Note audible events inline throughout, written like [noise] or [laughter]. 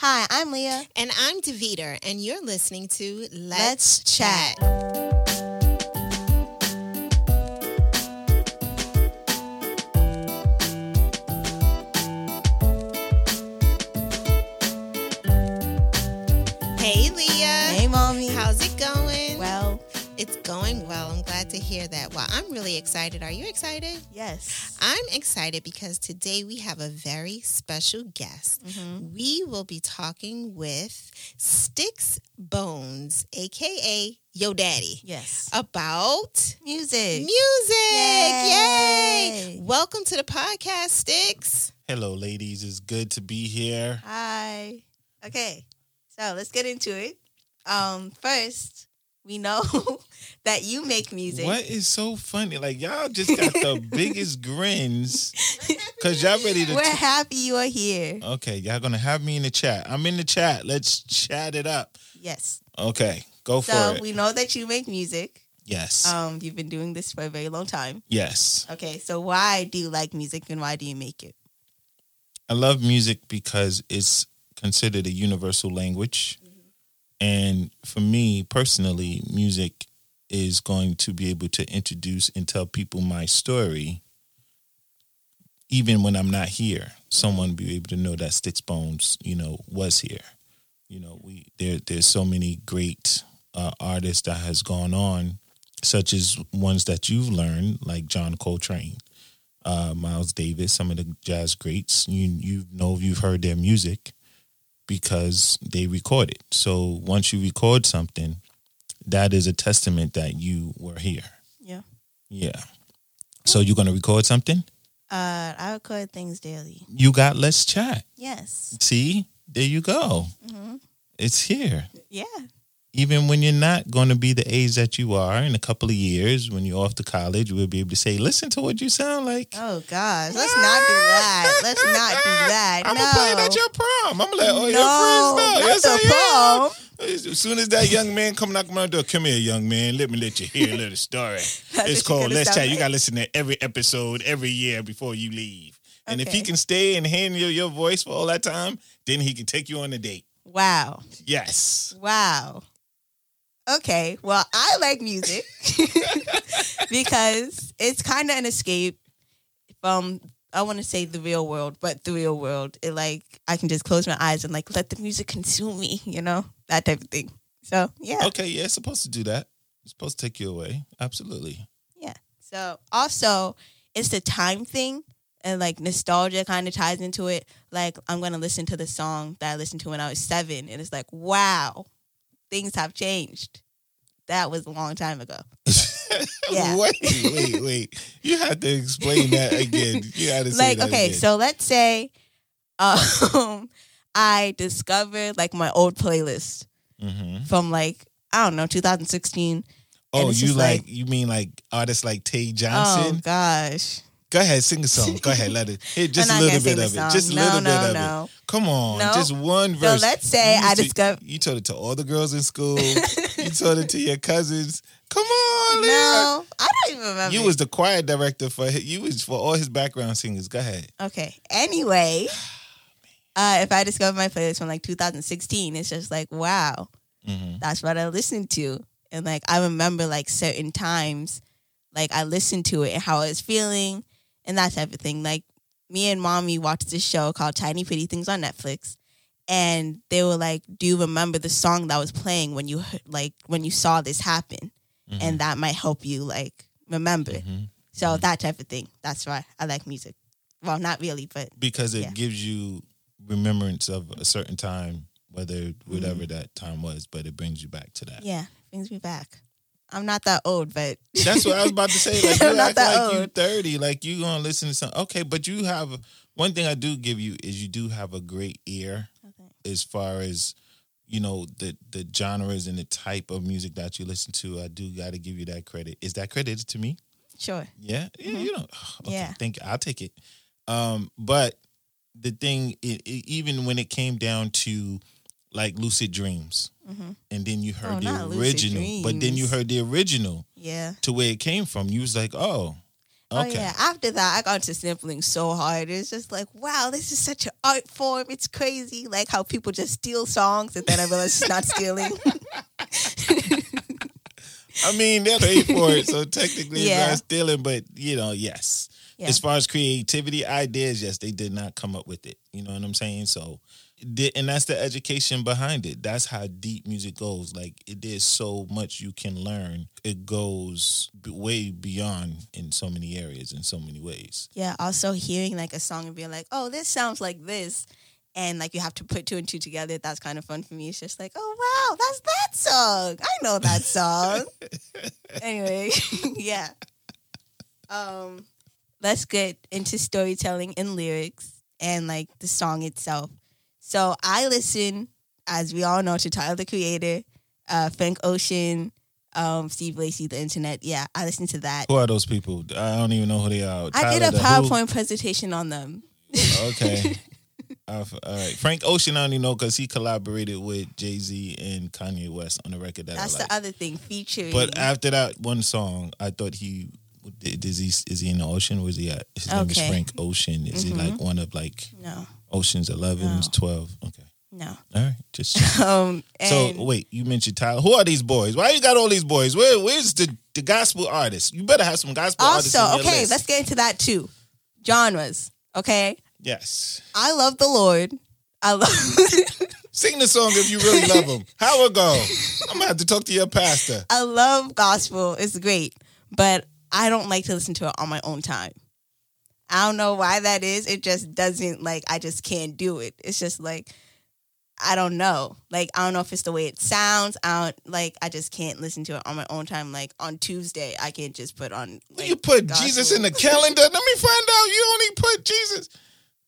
Hi, I'm Leah. And I'm Devita, and you're listening to Let's, Let's Chat. Chat. Hear that. Well, I'm really excited. Are you excited? yes. I'm excited because today we have a very special guest. Mhm. We will be talking with Sticks Bones, aka Yo Daddy, Yes. about Music. music. Yay! Yay. Welcome to the podcast, Sticks. Hello, ladies. It's good to be here. Hi. Okay. So let's get into it. Um, first, we know [laughs] that you make music. What is so funny? Like y'all just got the [laughs] biggest grins because y'all ready to. We're happy you are here. okay, y'all gonna have me in the chat. I'm in the chat. Let's chat it up. Yes. Okay, go for So it. we know that you make music. yes, Um, you've been doing this for a very long time. yes. Okay, so why do you like music and why do you make it? I love music because it's considered a universal language, and for me personally, music is going to be able to introduce and tell people my story even when I'm not here, someone be able to know that Sticks Bones, you know, was here. You know, we there there's so many great uh, artists that has gone on, such as ones that you've learned, like John Coltrane, uh, Miles Davis, some of the jazz greats. You you know you've heard their music because they record it. So once you record something, that is a testament that you were here. Yeah. Yeah. So you're gonna record something? Uh, I record things daily. You got let's chat. Yes. See, there you go. hmm It's here. Yeah. Even when you're not going to be the age that you are in a couple of years, when you're off to college, we'll be able to say, "Listen to what you sound like." Oh gosh, let's not do that. Let's not do [laughs] that. I'm no. gonna play it at your prom. I'm let all no, your friends know. not Yes, the I am. prom. As soon as that young man come knock on my door, come here, young man. Let me let you hear a little story. [laughs] it's called Let's Chat. You gotta listen to every episode every year before you leave. And if he can stay and handle your voice for all that time, then he can take you on a date. Wow. Yes. Wow. Okay. Well, I like music [laughs] because it's kind of an escape from I want to say the real world, but the real world. It like I can just close my eyes and like let the music consume me, you know, that type of thing. So yeah, Okay, yeah, it's supposed to do that. It's supposed to take you away. Absolutely. yeah. So also, it's the time thing. And like nostalgia kind of ties into it. Like I'm gonna listen to the song that I listened to when I was seven, and it's like, wow, things have changed. That was a long time ago. [laughs] Yeah. wait, wait, wait. You have to explain that again. You have to say like okay again. so let's say um [laughs] i discovered like my old playlist Mhm. from like i don't know 2016 Oh, you like, like- you mean like artists like Tay Johnson? oh gosh Go ahead, sing a song. Go ahead, let it. [laughs] Hit just a little bit of it. Just a no, little no, bit of no. it. Come on, just one verse. so let's say You i discovered You told it to all the girls in school. [laughs] you told it to your cousins. Come on, no i don't even remember You was the choir director for you was for all his background singers. Go ahead. okay anyway [sighs] uh if i discover my playlist from like 2016 it's just like wow hmm that's what I listened to. And like I remember like certain times, like I listened to it and how I was feeling and that type of thing. Like me and mommy watched this show called Tiny Pretty Things on Netflix. And they were like, Do you remember the song that was playing when you like when you saw this happen? Mm-hmm. And that might help you like remember. Mhm. So that type of thing. That's why I like music. Well, not really, but Because it Yeah. gives you remembrance of a certain time, whether whatever that time was, but it brings you back to that. Mm-hmm. yeah, brings me back. I'm not that old, but [laughs] That's what I was about to say. Like [laughs] you act that like you old. thirty, like you gonna listen to something. Okay, but you have one thing I do give you is you do have a great ear Okay. as far as you know the the genres and the type of music that you listen to. I do got to give you that credit. Is that credited to me? sure. Yeah, yeah, you know. [sighs] Okay, Mm-hmm. Yeah. thank. I'll take it. Um, but the thing, it, it, even when it came down to like lucid dreams, hmm and then you heard Oh, the original, but then you heard the original Yeah. to where it came from. You was like, oh, Oh Okay. yeah. After that, I got into sampling so hard. It's just like, wow, this is such an art form. It's crazy. Like how people just steal songs and then I realize it's not stealing. [laughs] I mean, they're paid for it, so technically Yeah. it's not stealing. But you know, yes. Yeah. As far as creativity, ideas, yes, they did not come up with it. You know what I'm saying? So, and that's the education behind it. That's how deep music goes. Like it is so much you can learn. It goes way beyond in so many areas, in so many ways. yeah. Also hearing like a song and being like, oh, this sounds like this. And like you have to put two and two together. That's kind of fun for me. It's just like, oh wow, that's that song. I know that song. [laughs] anyway, [laughs] yeah. Um, let's get into storytelling and lyrics and like the song itself. So I listen, as we all know, to Tyler the Creator, uh, Frank Ocean, um, Steve Lacy, the Internet. Yeah, I listen to that. Who are those people? I don't even know who they are. I did a the who? PowerPoint presentation on them. Okay. [laughs] All right. Frank Ocean, I only know because he collaborated with Jay Z and Kanye West on a record that That's I like. the other thing, featuring. But after that one song, I thought he is he is he in the ocean? Where's he at? His name is Frank Ocean. Is he like one of like no, Ocean's 11s, No. 12? Okay. no. All right. Just [laughs] Um, so wait, you mentioned Tyler. Who are these boys? Why you got all these boys? Where where's the the gospel artists? You better have some gospel artists. also, okay, list. let's get into that too. Genres, okay. yes. I love the Lord. I love. [laughs] Sing the song if you really love him. How it go? [laughs] I'm gonna have to talk to your pastor. I love gospel. It's great, but I don't like to listen to it on my own time. I don't know why that is. It just doesn't like I just can't do it. It's just like I don't know. Like I don't know if it's the way it sounds. I don't like I just can't listen to it on my own time. Like on Tuesday, I can't just put on like you put gospel. Jesus in the calendar. Let me find out. You only put Jesus.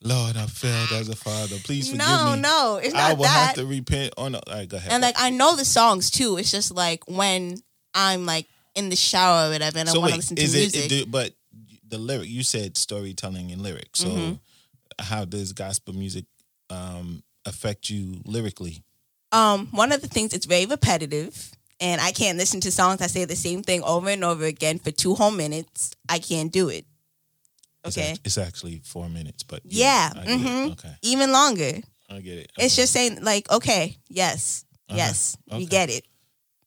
Lord, I failed as a father. Please forgive No, me. no, it's not I will that. have to repent. Oh no! All right, go ahead. and like I know the songs too. It's just like when I'm like in the shower or whatever, and I so want to listen to is music. it, it? But the lyric you said storytelling and lyrics. So Mm-hmm. how does gospel music um, affect you lyrically? um, one of the things it's very repetitive, and I can't listen to songs that say the same thing over and over again for two whole minutes. I can't do it. Okay, it's actually four minutes, but Yeah, I it. mhm. Okay, even longer. I get it. It's just saying like, okay, yes, Uh-huh. yes, Okay. we get it.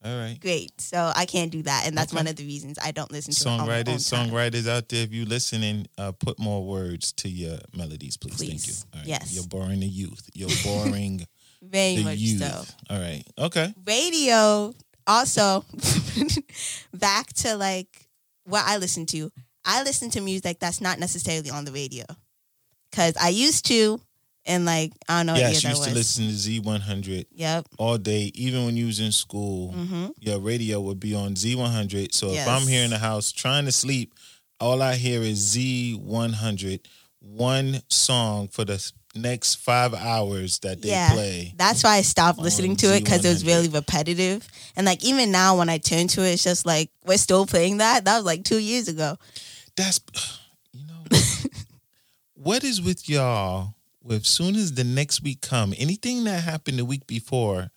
All right. Great. So I can't do that, and that's Okay. one of the reasons I don't listen to it on my own Songwriters, songwriters out there, if you listening, uh, put more words to your melodies, please. Thank you. Please. All right. Yes. You're boring the youth. You're boring [laughs] Very the much youth. so. All right. Okay. radio also [laughs] back to like what I listen to. I listen to music that's not necessarily on the radio because I used to, and like I don't know yes, you that used to listen to Z100 Yep. all day, even when you was in school. hmm Your radio would be on Z100. So if I'm here in the house trying to sleep, all I hear is Z100, one song for the next five hours that they Yeah. play. That's why I stopped listening to it because it was really repetitive. And like even now when I turn to it, it's just like we're still playing that. That was like two years ago. That's [sighs] you know [laughs] what is with y'all with soon as the next week come, anything that happened the week before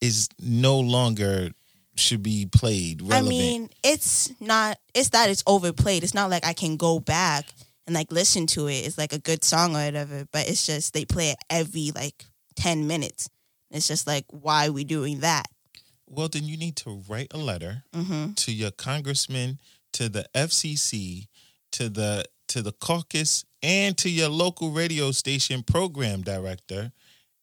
is no longer should be played relevant. I mean, it's not. It's that it's overplayed. It's not like I can go back and like listen to it. It's like a good song or whatever. But it's just they play it every like ten minutes. It's just like why are we doing that? well then you need to write a letter hmm to your congressman, to the FCC, to the to the caucus, and to your local radio station program director,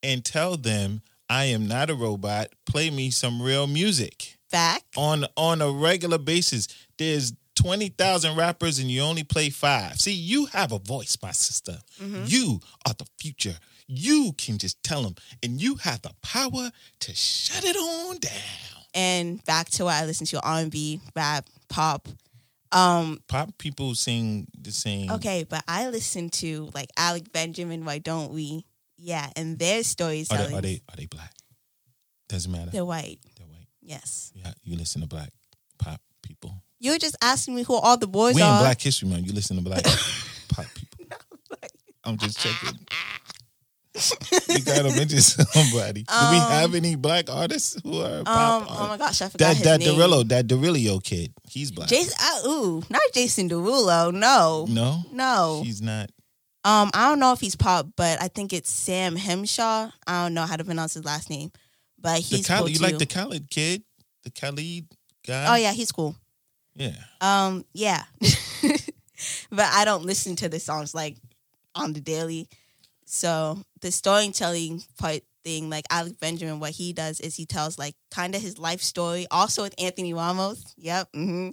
and tell them I am not a robot. Play me some real music Fact. on on a regular basis. There's twenty thousand rappers, and you only play five. See, you have a voice, my sister. Mm-hmm. You are the future. You can just tell them, and you have the power to shut it on down. And back to what I listen to: R and B, rap, pop. Um. Pop people sing the same. Okay, but I listen to like Alec Benjamin. Why don't we? Yeah, and their Are storytelling. they, are they are they black? Doesn't matter. They're white. They're white. Yes. Yeah, you listen to black pop people. You were just asking me who all the boys are. we in. Black History Month. You listen to black [laughs] pop people. [laughs] I'm just checking. You gotta [laughs] mention somebody. Do we Um, have any black artists who are Um, pop? oh my gosh, I forgot that that name. Derillo, that Derillo kid, he's black. Jason, uh, ooh, not Jason Derulo. No, no, no. he's not. Um, I don't know if he's pop, but I think it's Sam Henshaw. I don't know how to pronounce his last name, but The he's Khaled, cool you like the Khaled kid, the Khalid guy? oh yeah, he's cool. yeah. Um, yeah, [laughs] but I don't listen to the songs like on the daily. So the storytelling part thing, like Alec Benjamin, what he does is he tells like kind of his life story. Also with Anthony Ramos. Yep. hmm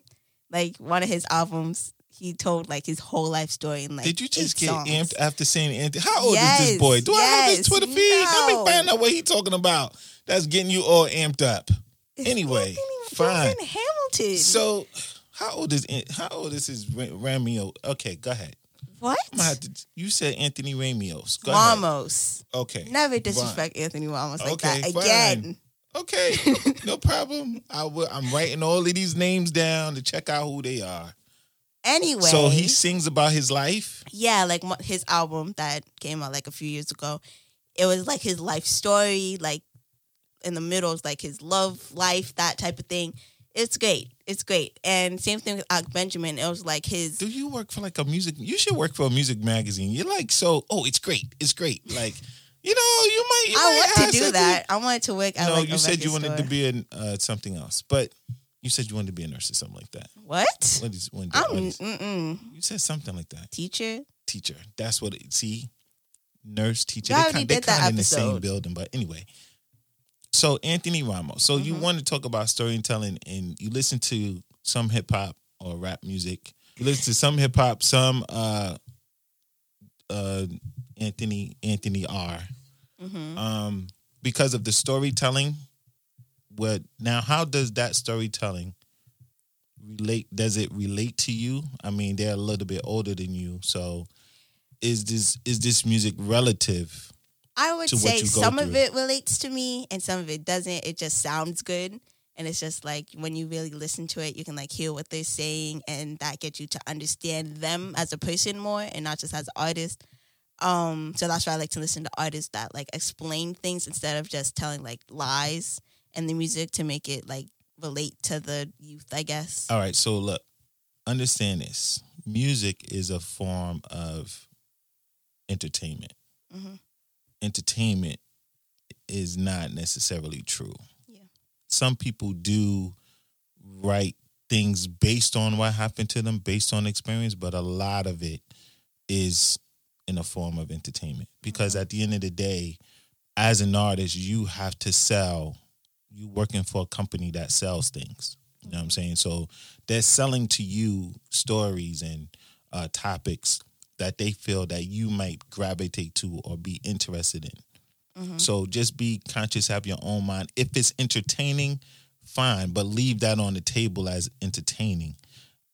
Like one of his albums, he told like his whole life story in like. Did you just get songs. amped after saying Anthony? How old is this boy? Do I have his Twitter feed? Let no. me find out what he talking about. That's getting you all amped up. It's Anyway, Anthony- he was fine. Hamilton. So, how old is how old is his Ramio? Okay, go ahead. What? You said Anthony ahead. Ramos. Okay. Never disrespect Anthony Ramos like Okay, that fine. again. Okay, [laughs] no problem. I will, I'm writing all of these names down to check out who they are. Anyway, So he sings about his life. yeah, like his album that came out like a few years ago. It was like his life story, like in the middle is like his love life, that type of thing. It's great. It's great. And same thing with Alex Benjamin. It was like his Do you work for like a music? You should work for a music magazine. You're like so. Oh, it's great. It's great. Like you know, you might. You I want to do that. I wanted to work at No, like you said you wanted to be in uh, something else, but you said you wanted to be a nurse or something like that. what? What is when what is- you said something like that? teacher. Teacher. That's what it. See, nurse, teacher. They kind, they kind of in the same building, but anyway. So Anthony Ramos. So you Mhm. want to talk about storytelling, and you listen to some hip hop or rap music. You listen to some hip hop, some uh, uh, Anthony Anthony R. hmm Um, because of the storytelling. What now? How does that storytelling relate? Does it relate to you? I mean, they're a little bit older than you, so is this is this music relative? I would say some of it relates to me and some of it doesn't. It just sounds good. And it's just like when you really listen to it, you can like hear what they're saying and that gets you to understand them as a person more and not just as an artist. Um, so that's why I like to listen to artists that like explain things instead of just telling like lies and the music to make it like relate to the youth, I guess. All right, so look, understand this: music is a form of entertainment. Mhm. Entertainment is not necessarily true. Yeah. Some people do write things based on what happened to them, based on experience, but a lot of it is in a form of entertainment. Because Mhm. at the end of the day, as an artist, you have to sell. You working for a company that sells things. You know what I'm saying? So they're selling to you stories and uh, topics that they feel that you might gravitate to or be interested in. Mhm. So just be conscious, have your own mind. If it's entertaining, fine, but leave that on the table as entertaining.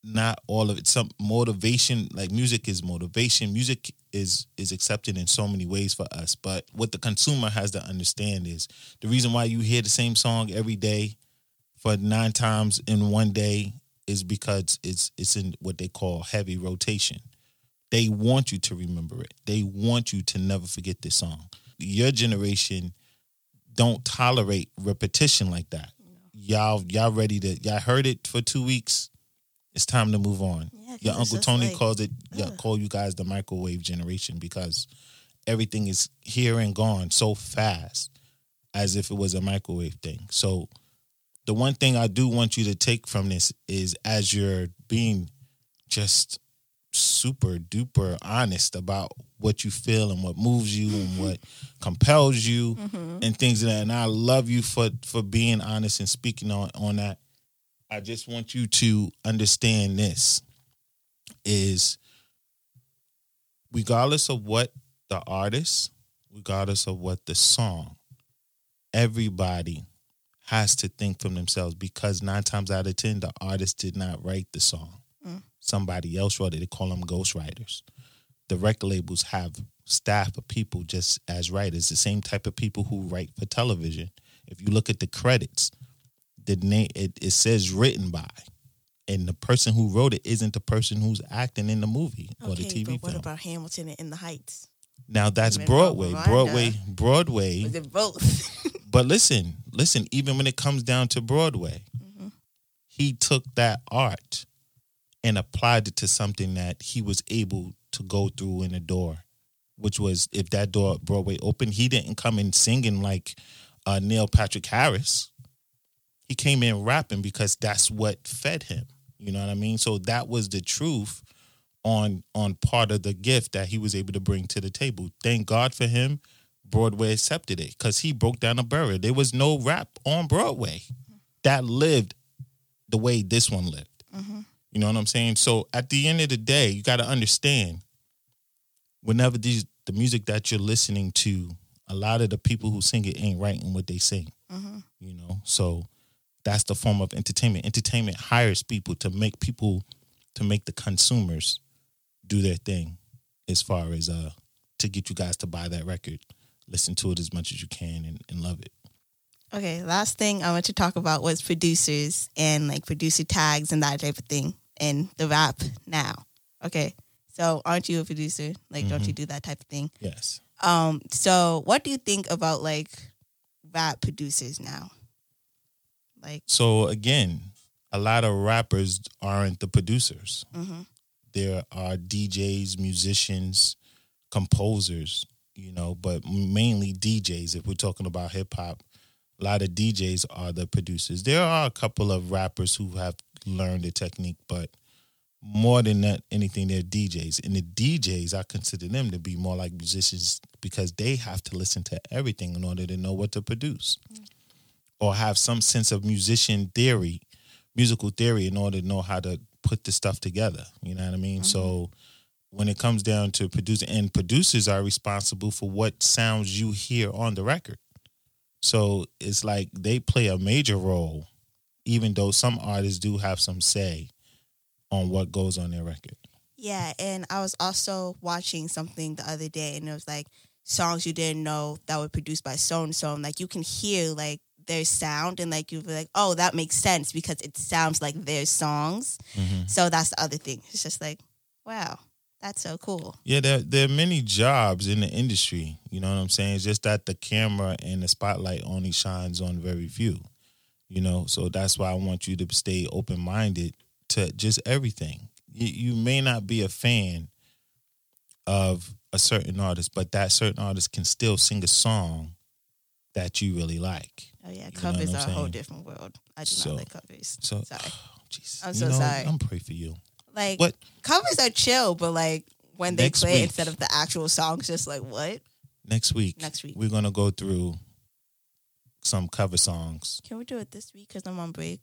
Not all of it. Some motivation, like music is motivation. Music is is accepted in so many ways for us. But what the consumer has to understand is the reason why you hear the same song every day for nine times in one day is because it's it's in what they call heavy rotation. They want you to remember it. They want you to never forget this song. Your generation don't tolerate repetition like that. Y'all y'all ready to y'all heard it for two weeks. It's time to move on. Yeah, Your Uncle Tony like- calls it yeah, call you guys the microwave generation because everything is here and gone so fast as if it was a microwave thing. So the one thing I do want you to take from this is as you're being just super duper honest about what you feel and what moves you and what compels you Mhm. and things like that. And I love you for for being honest and speaking on on that. I just want you to understand this is regardless of what the artist, regardless of what the song, everybody has to think from themselves because nine times out of ten, the artist did not write the song. Somebody else wrote it. They call them ghostwriters. The record labels have staff of people just as writers, the same type of people who write for television. If you look at the credits, the name it, it says written by. And the person who wrote it isn't the person who's acting in the movie or the TV but what film. about Hamilton and In the Heights? Now that's Broadway. Rwanda. Broadway. Broadway. Was it both? [laughs] But listen, listen. Even when it comes down to Broadway, Mm-hmm. he took that art and applied it to something that he was able to go through in a door, which was if that door at Broadway opened, he didn't come in singing like uh, Neil Patrick Harris. He came in rapping because that's what fed him. You know what I mean? So that was the truth on on part of the gift that he was able to bring to the table. Thank God for him. Broadway accepted it because he broke down a barrier. There was no rap on Broadway that lived the way this one lived. You know what I'm saying? So at the end of the day, you got to understand whenever these the music that you're listening to, a lot of the people who sing it ain't writing what they sing. You know, so that's the form of entertainment. Entertainment hires people to make people to make the consumers do their thing as far as uh to get you guys to buy that record, listen to it as much as you can and, and love it. Okay, last thing I want to talk about was producers and like producer tags and that type of thing and the rap now. Okay. So aren't you a producer? Like don't you do that type of thing? Yes. Um, so what do you think about like rap producers now? Like So again, a lot of rappers aren't the producers. mhm. There are DJs, musicians, composers, you know, but mainly DJs. If we're talking about hip hop, a lot of DJs are the producers. There are a couple of rappers who have learned the technique, but more than that, anything, they're DJs. And the DJs, I consider them to be more like musicians because they have to listen to everything in order to know what to produce mm. or have some sense of musician theory, musical theory, in order to know how to put the stuff together. You know what I mean? So mm-hmm. when it comes down to producing, and producers are responsible for what sounds you hear on the record. So it's like they play a major role, even though some artists do have some say on what goes on their record. Yeah, and I was also watching something the other day, and it was like songs you didn't know that were produced by so and so, and like you can hear like their sound, and like you be like, oh, that makes sense because it sounds like their songs. Mm-hmm. So that's the other thing. It's just like, wow, that's so cool. Yeah, there there are many jobs in the industry. You know what I'm saying? It's just that the camera and the spotlight only shines on very few. You know, so that's why I want you to stay open minded to just everything. You, you may not be a fan of a certain artist, but that certain artist can still sing a song that you really like. Oh yeah, know covers are a whole different world. I do So- not like covers. So, sorry. [sighs] Oh, Jesus, I'm you so know, sorry. I'm pray for you. Like What? covers are chill, but like when they Next play week. instead of the actual songs, just like what? Next week, Next week. we're gonna go through some cover songs. Can we do it this week? Because I'm on break.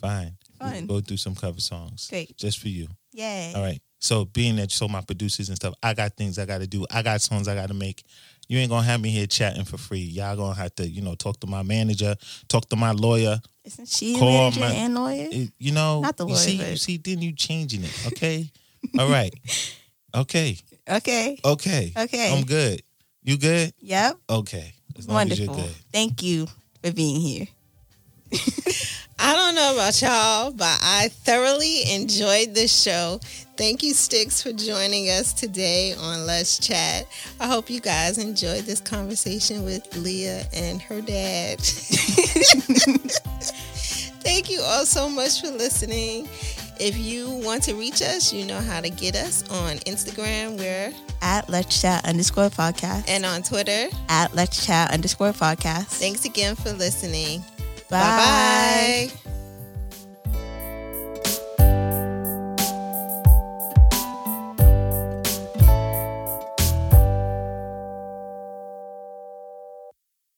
Fine, [sighs] Fine. We'll go through some cover songs. Great. just for you. Yay. All right. So being that you saw my producers and stuff, I got things I got to do. I got songs I got to make. You ain't gonna have me here chatting for free. Y'all gonna have to, you know, talk to my manager, talk to my lawyer. Isn't she a Call manager my- and lawyer? Eh, you know, Not the you lawyer, see, but- you see, then you changing it. Okay. All right. [laughs] Okay. Okay. Okay. Okay. I'm good. You good? Yep. Okay. As long as Wonderful. you're good. Thank you for being here. [laughs] I don't know about y'all, but I thoroughly enjoyed this show. Thank you, Sticks, for joining us today on Let's Chat. I hope you guys enjoyed this conversation with Leah and her dad. [laughs] [laughs] Thank you all so much for listening. If you want to reach us, you know how to get us on Instagram, we're At Let's Chat underscore podcast. and on Twitter. At Let's Chat underscore podcast. Thanks again for listening. Bye. Bye bye.